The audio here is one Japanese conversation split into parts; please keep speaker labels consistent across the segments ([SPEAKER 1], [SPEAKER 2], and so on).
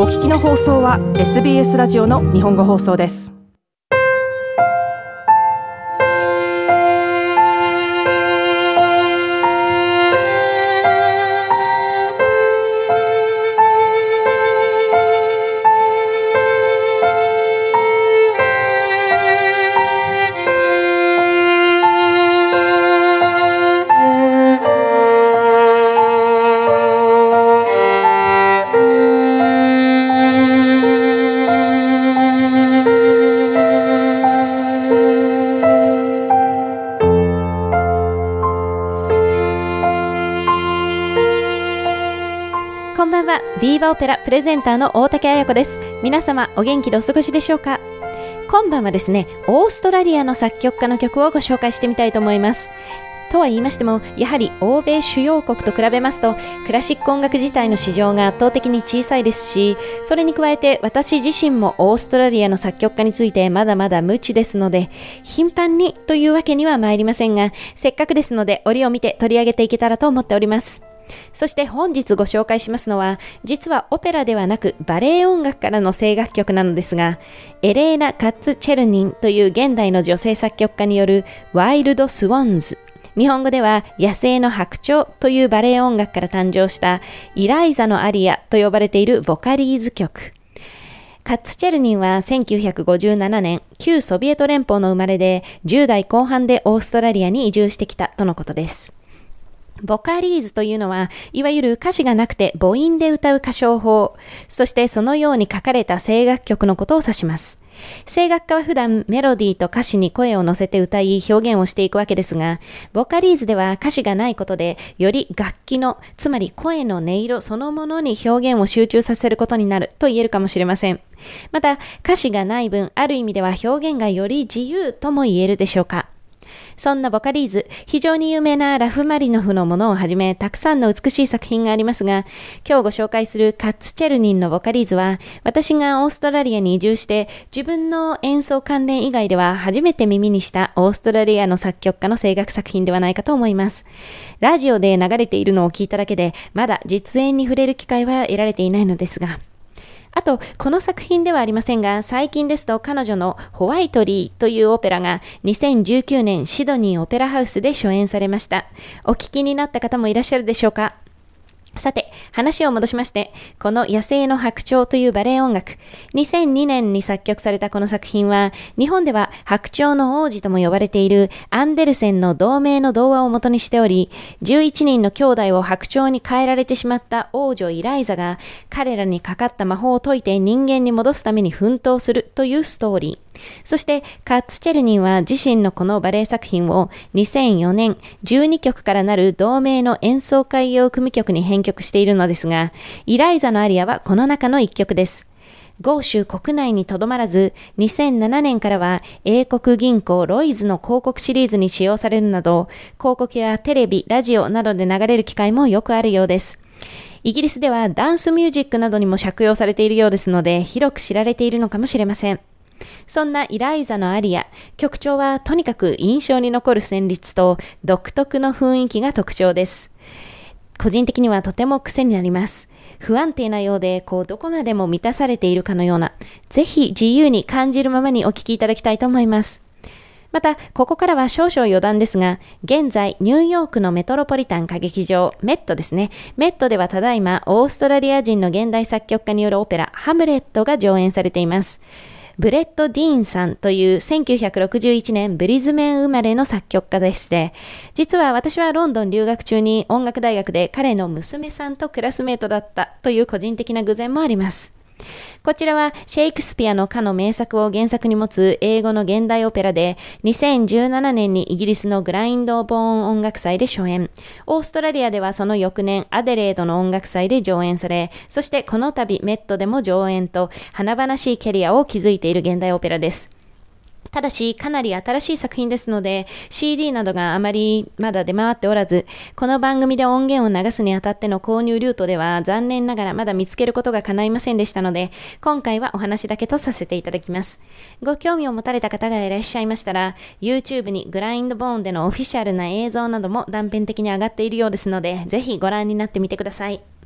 [SPEAKER 1] お聞きの放送は SBS ラジオの日本語放送です。
[SPEAKER 2] は。ビーバオペラプレゼンターの大竹彩子です。皆様お元気でお過ごしでしょうか？今晩はですね、オーストラリアの作曲家の曲をご紹介してみたいと思います。とは言いましても、やはり欧米主要国と比べますと、クラシック音楽自体の市場が圧倒的に小さいですし、それに加えて私自身もオーストラリアの作曲家についてまだまだ無知ですので、頻繁にというわけには参りませんが、せっかくですので折を見て取り上げていけたらと思っております。そして本日ご紹介しますのは、実はオペラではなくバレエ音楽からの声楽曲なのですが、エレーナ・カッツ・チェルニンという現代の女性作曲家によるワイルド・スウォンズ。日本語では野生の白鳥というバレエ音楽から誕生したイライザのアリアと呼ばれているボカリーズ曲。カッツチェルニンは1957年、旧ソビエト連邦の生まれで、10代後半でオーストラリアに移住してきたとのことです。ボカリーズというのは、いわゆる歌詞がなくて母音で歌う歌唱法、そしてそのように書かれた声楽曲のことを指します。声楽家は普段メロディーと歌詞に声を乗せて歌い表現をしていくわけですが、ボカリーズでは歌詞がないことで、より楽器の、つまり声の音色そのものに表現を集中させることになると言えるかもしれません。また、歌詞がない分、ある意味では表現がより自由とも言えるでしょうか。そんなボカリーズ、非常に有名なラフマリノフのものをはじめ、たくさんの美しい作品がありますが、今日ご紹介するカッツチェルニンのボカリーズは、私がオーストラリアに移住して、自分の演奏関連以外では初めて耳にしたオーストラリアの作曲家の声楽作品ではないかと思います。ラジオで流れているのを聞いただけで、まだ実演に触れる機会は得られていないのですが、あと、この作品ではありませんが、最近ですと彼女のホワイトリーというオペラが2019年シドニーオペラハウスで初演されました。お聞きになった方もいらっしゃるでしょうか？さて、話を戻しまして、この野生の白鳥というバレエ音楽、2002年に作曲されたこの作品は、日本では白鳥の王子とも呼ばれているアンデルセンの同名の童話を元にしており、11人の兄弟を白鳥に変えられてしまった王女イライザが、彼らにかかった魔法を解いて人間に戻すために奮闘するというストーリー。そして、カッツチェルニンは自身のこのバレエ作品を2004年12曲からなる同名の演奏会用組曲に編曲しているのですが、イライザのアリアはこの中の一曲です。豪州国内にとどまらず、2007年からは英国銀行ロイズの広告シリーズに使用されるなど、広告やテレビ、ラジオなどで流れる機会もよくあるようです。イギリスではダンスミュージックなどにも借用されているようですので、広く知られているのかもしれません。そんなイライザのアリア、曲調はとにかく印象に残る旋律と独特の雰囲気が特徴です。個人的にはとても癖になります。不安定なようで、こう、どこまでも満たされているかのような、ぜひ自由に感じるままにお聴きいただきたいと思います。また、ここからは少々余談ですが、現在、ニューヨークのメトロポリタン歌劇場、メットですね。メットではただいま、オーストラリア人の現代作曲家によるオペラ、ハムレットが上演されています。ブレッド・ディーンさんという1961年ブリスベン生まれの作曲家でして、実は私はロンドン留学中に音楽大学で彼の娘さんとクラスメートだったという個人的な偶然もあります。こちらはシェイクスピアのかの名作を原作に持つ英語の現代オペラで2017年にイギリスのグラインドボーン音楽祭で初演。オーストラリアではその翌年アデレードの音楽祭で上演され、そしてこの度メットでも上演と華々しいキャリアを築いている現代オペラです。ただし、かなり新しい作品ですので、CD などがあまりまだ出回っておらず、この番組で音源を流すにあたっての購入ルートでは残念ながらまだ見つけることが叶いませんでしたので、今回はお話だけとさせていただきます。ご興味を持たれた方がいらっしゃいましたら、YouTube にグラインドボーンでのオフィシャルな映像なども断片的に上がっているようですので、ぜひご覧になってみてください。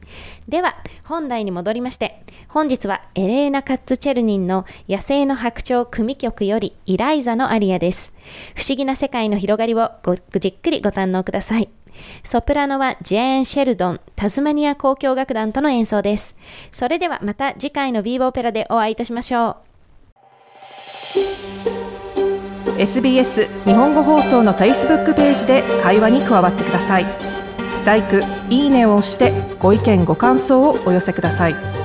[SPEAKER 2] では本題に戻りまして本日はエレーナ・カッツチェルニンの野生の白鳥組曲よりイライザのアリアです。不思議な世界の広がりをごじっくりご堪能ください。ソプラノはジェーン・シェルドンタズマニア交響楽団との演奏です。それではまた次回のビーボオペラでお会いいたしましょ
[SPEAKER 1] う。SBS 日本語放送の Facebook ページで会話に加わってください。l i、いいねを押してご意見ご感想をお寄せください。